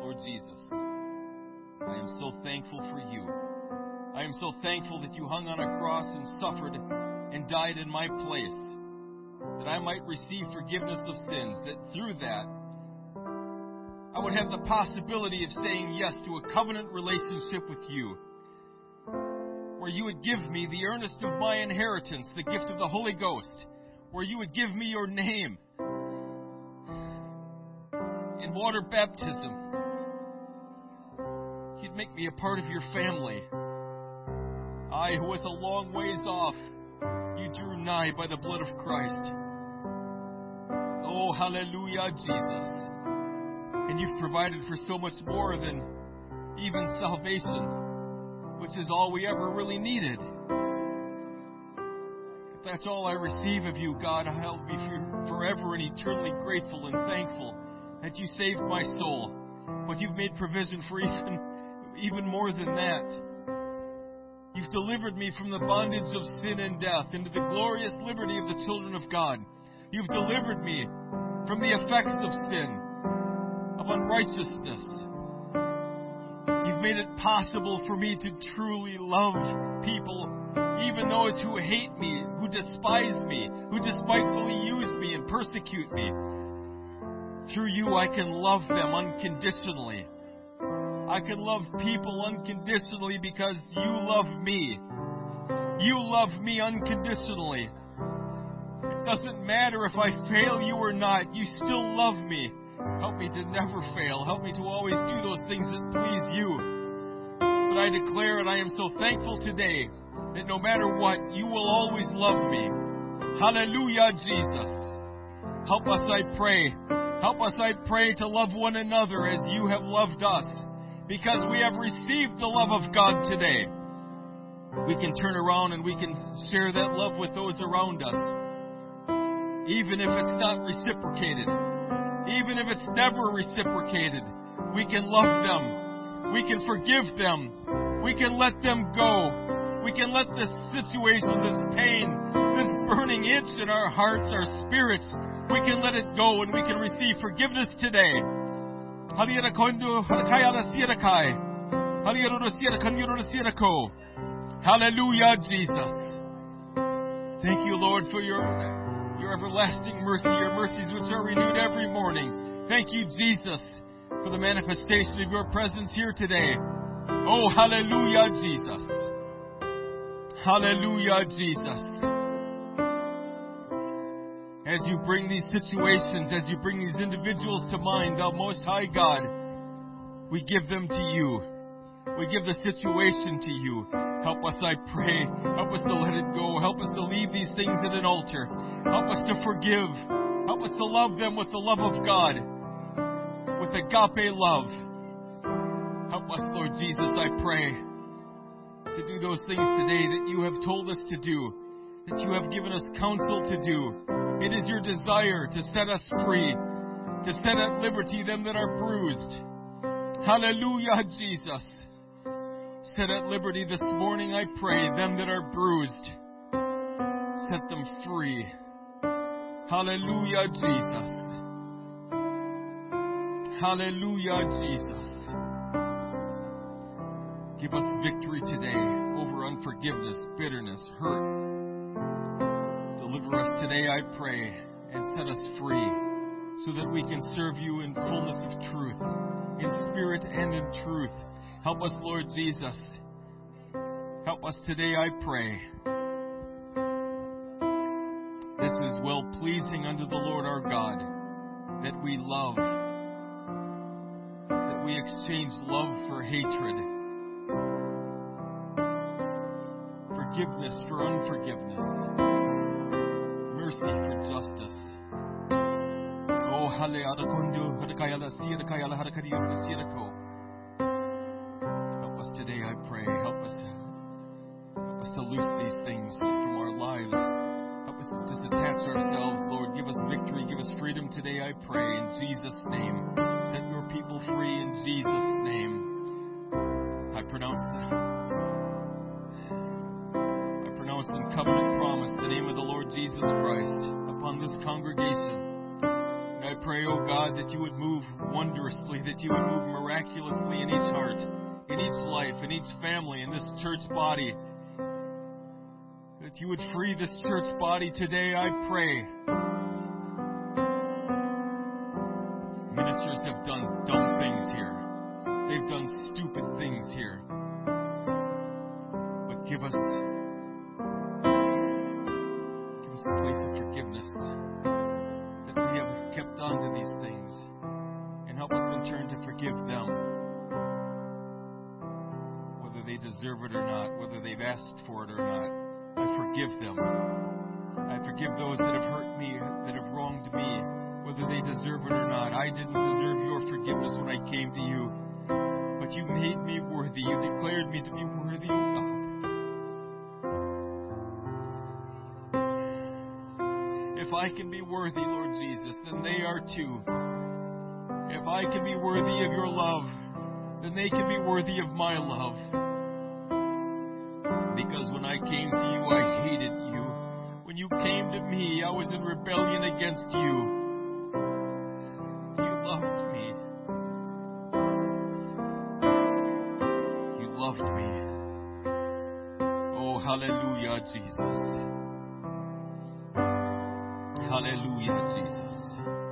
Lord Jesus, am so thankful for you. I am so thankful that you hung on a cross and suffered and died in my place, that I might receive forgiveness of sins, that through that I would have the possibility of saying yes to a covenant relationship with you, where you would give me the earnest of my inheritance, the gift of the Holy Ghost, where you would give me your name in water baptism. You'd make me a part of your family. I, who was a long ways off, you drew nigh by the blood of Christ. Oh, hallelujah, Jesus. And you've provided for so much more than even salvation, which is all we ever really needed. If that's all I receive of you, God, I'll be forever and eternally grateful and thankful that you saved my soul, but you've made provision for even, even more than that. You've delivered me from the bondage of sin and death into the glorious liberty of the children of God. You've delivered me from the effects of sin, of unrighteousness. You've made it possible for me to truly love people, even those who hate me, who despise me, who despitefully use me and persecute me. Through you, I can love them unconditionally. I can love people unconditionally because you love me. You love me unconditionally. It doesn't matter if I fail you or not, you still love me. Help me to never fail. Help me to always do those things that please you. But I declare and I am so thankful today that no matter what, you will always love me. Hallelujah, Jesus. Help us, I pray. Help us, I pray, to love one another as you have loved us. Because we have received the love of God today. We can turn around and we can share that love with those around us. Even if it's not reciprocated. Even if it's never reciprocated. We can love them. We can forgive them. We can let them go. We can let this situation, this pain, this burning itch in our hearts, our spirits, we can let it go and we can receive forgiveness today. Hallelujah, Jesus. Thank you, Lord, for your, your everlasting mercy, your mercies which are renewed every morning. Thank you, Jesus, for the manifestation of your presence here today. Oh, hallelujah, Jesus. Hallelujah, Jesus. As you bring these situations, as you bring these individuals to mind, thou Most High God, we give them to you. We give the situation to you. Help us, I pray. Help us to let it go. Help us to leave these things at an altar. Help us to forgive. Help us to love them with the love of God, with agape love. Help us, Lord Jesus, I pray, to do those things today that you have told us to do, that you have given us counsel to do. It is your desire to set us free, to set at liberty them that are bruised. Hallelujah, Jesus. Set at liberty this morning, I pray, them that are bruised. Set them free. Hallelujah, Jesus. Hallelujah, Jesus. Give us victory today over unforgiveness, bitterness, hurt. Deliver us today, I pray, and set us free so that we can serve you in fullness of truth, in spirit and in truth. Help us, Lord Jesus. Help us today, I pray. This is well pleasing unto the Lord our God that we love, that we exchange love for hatred, forgiveness for unforgiveness, mercy for justice. Oh, hale adakondu, hadakayala, siadakayala, hadakadiyuru, siadako. Help us today, I pray. Help us, help us to loose these things from our lives. Help us to disattach ourselves, Lord. Give us victory. Give us freedom today, I pray. In Jesus' name. Set your people free in Jesus' name. I pronounce Jesus Christ upon this congregation. And I pray, oh God, that you would move wondrously, that you would move miraculously in each heart, in each life, in each family, in this church body. That you would free this church body today, I pray. Forgive those that have hurt me, that have wronged me, whether they deserve it or not. I didn't deserve your forgiveness when I came to you, but you made me worthy. You declared me to be worthy, O God. If I can be worthy, Lord Jesus, then they are too. If I can be worthy of your love, then they can be worthy of my love. Me, I was in rebellion against you. You loved me. You loved me. Oh, hallelujah, Jesus. Hallelujah, Jesus.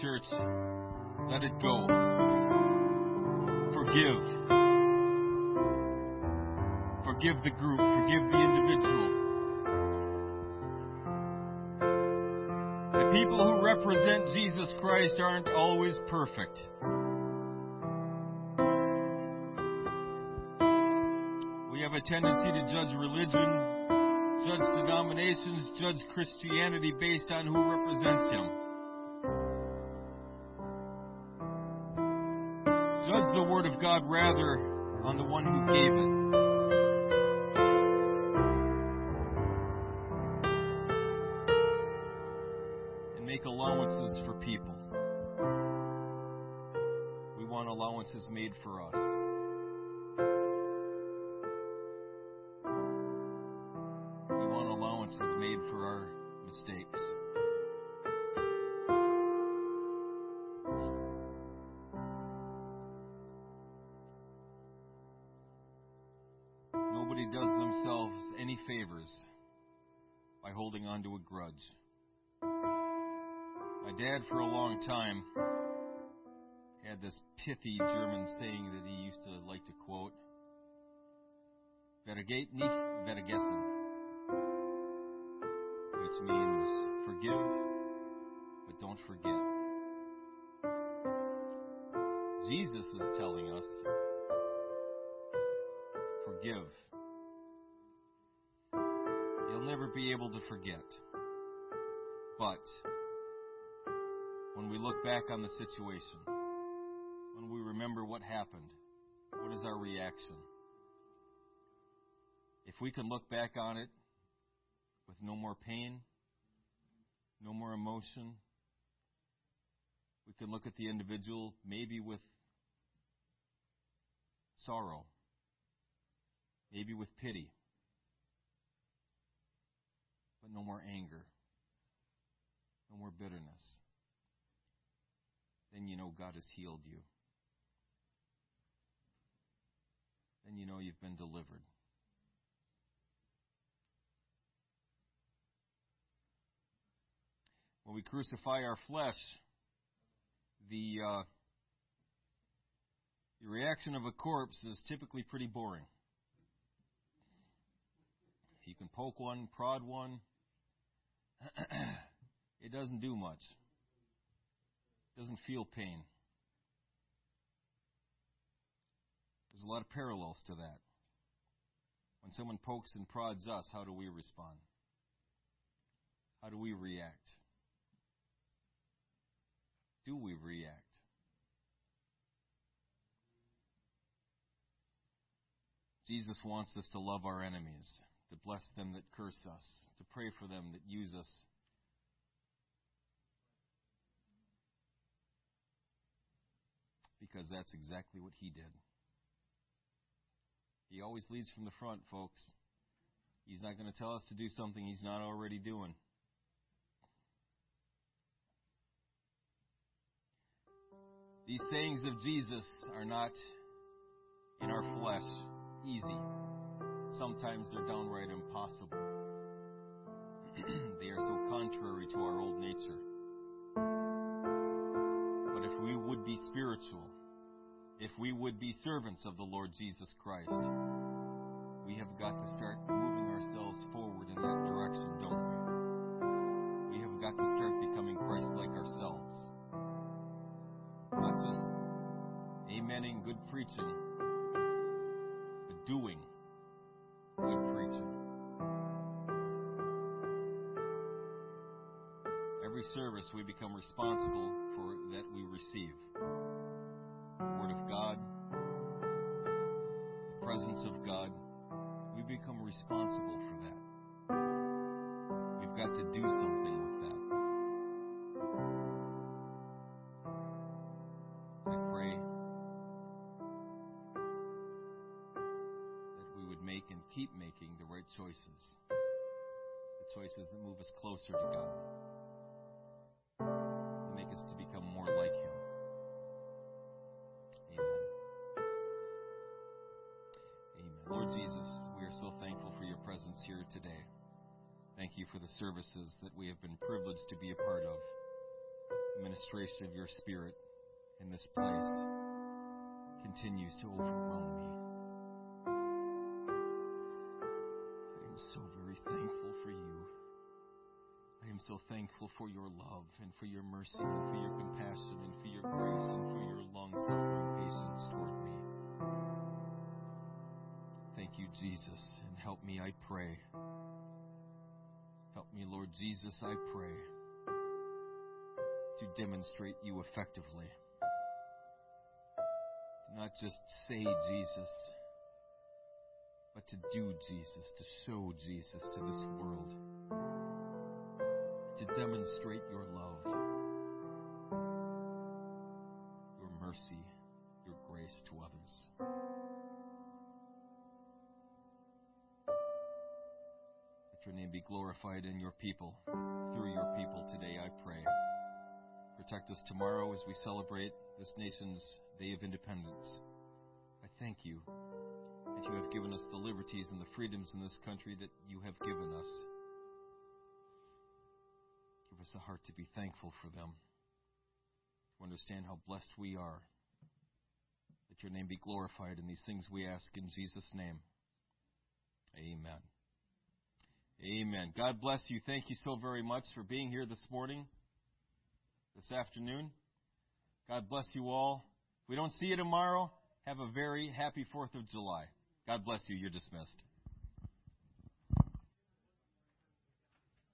Church, let it go. Forgive. Forgive the group. Forgive the individual. The people who represent Jesus Christ aren't always perfect. We have a tendency to judge religion, judge denominations, judge Christianity based on who represents Him. God rather on the one who gave it. Pithy German saying that he used to like to quote Vergeben nicht, vergessen which means forgive, but don't forget. Jesus is telling us forgive. You'll never be able to forget. But when we look back on the situation, when we remember what happened, what is our reaction? If we can look back on it with no more pain, no more emotion. We can look at the individual maybe with sorrow, maybe with pity, but no more anger, no more bitterness. Then you know God has healed you. Then you know you've been delivered. when we crucify our flesh, the uh, the reaction of a corpse is typically pretty boring. You can poke one, prod one. it doesn't do much. It doesn't feel pain. There's a lot of parallels to that. When someone pokes and prods us, how do we respond? How do we react? do we react? Jesus wants us to love our enemies, to bless them that curse us, to pray for them that use us. Because that's exactly what he did. He always leads from the front, folks. He's not going to tell us to do something he's not already doing. These sayings of Jesus are not in our flesh easy. Sometimes they're downright impossible. they are so contrary to our old nature. But if we would be spiritual, if we would be servants of the Lord Jesus Christ, we have got to start moving ourselves forward in that direction, don't we? We have got to start becoming Christ like ourselves. Not just amening good preaching, but doing good preaching. Every service we become responsible for that we receive. Presence of God, we become responsible for that. We've got to do something with that. I pray that we would make and keep making the right choices, the choices that move us closer to God, services that we have been privileged to be a part of. Ministration of your Spirit in this place continues to overwhelm me. I am so very thankful for you. I am so thankful for your love and for your mercy and for your compassion and for your grace and for your long suffering patience toward me. Thank you, Jesus, and help me, I pray. Me, Lord Jesus, I pray, to demonstrate you effectively. To not just say Jesus, but to do Jesus, to show Jesus to this world, to demonstrate your love, glorified in your people, through your people today, I pray. Protect us tomorrow as we celebrate this nation's Day of Independence. I thank you that you have given us the liberties and the freedoms in this country that you have given us. Give us a heart to be thankful for them, to understand how blessed we are. Let your name be glorified in these things we ask in Jesus' name. Amen. Amen. God bless you. Thank you so very much for being here this morning, this afternoon. God bless you all. If we don't see you tomorrow, have a very happy 4th of July. God bless you. You're dismissed.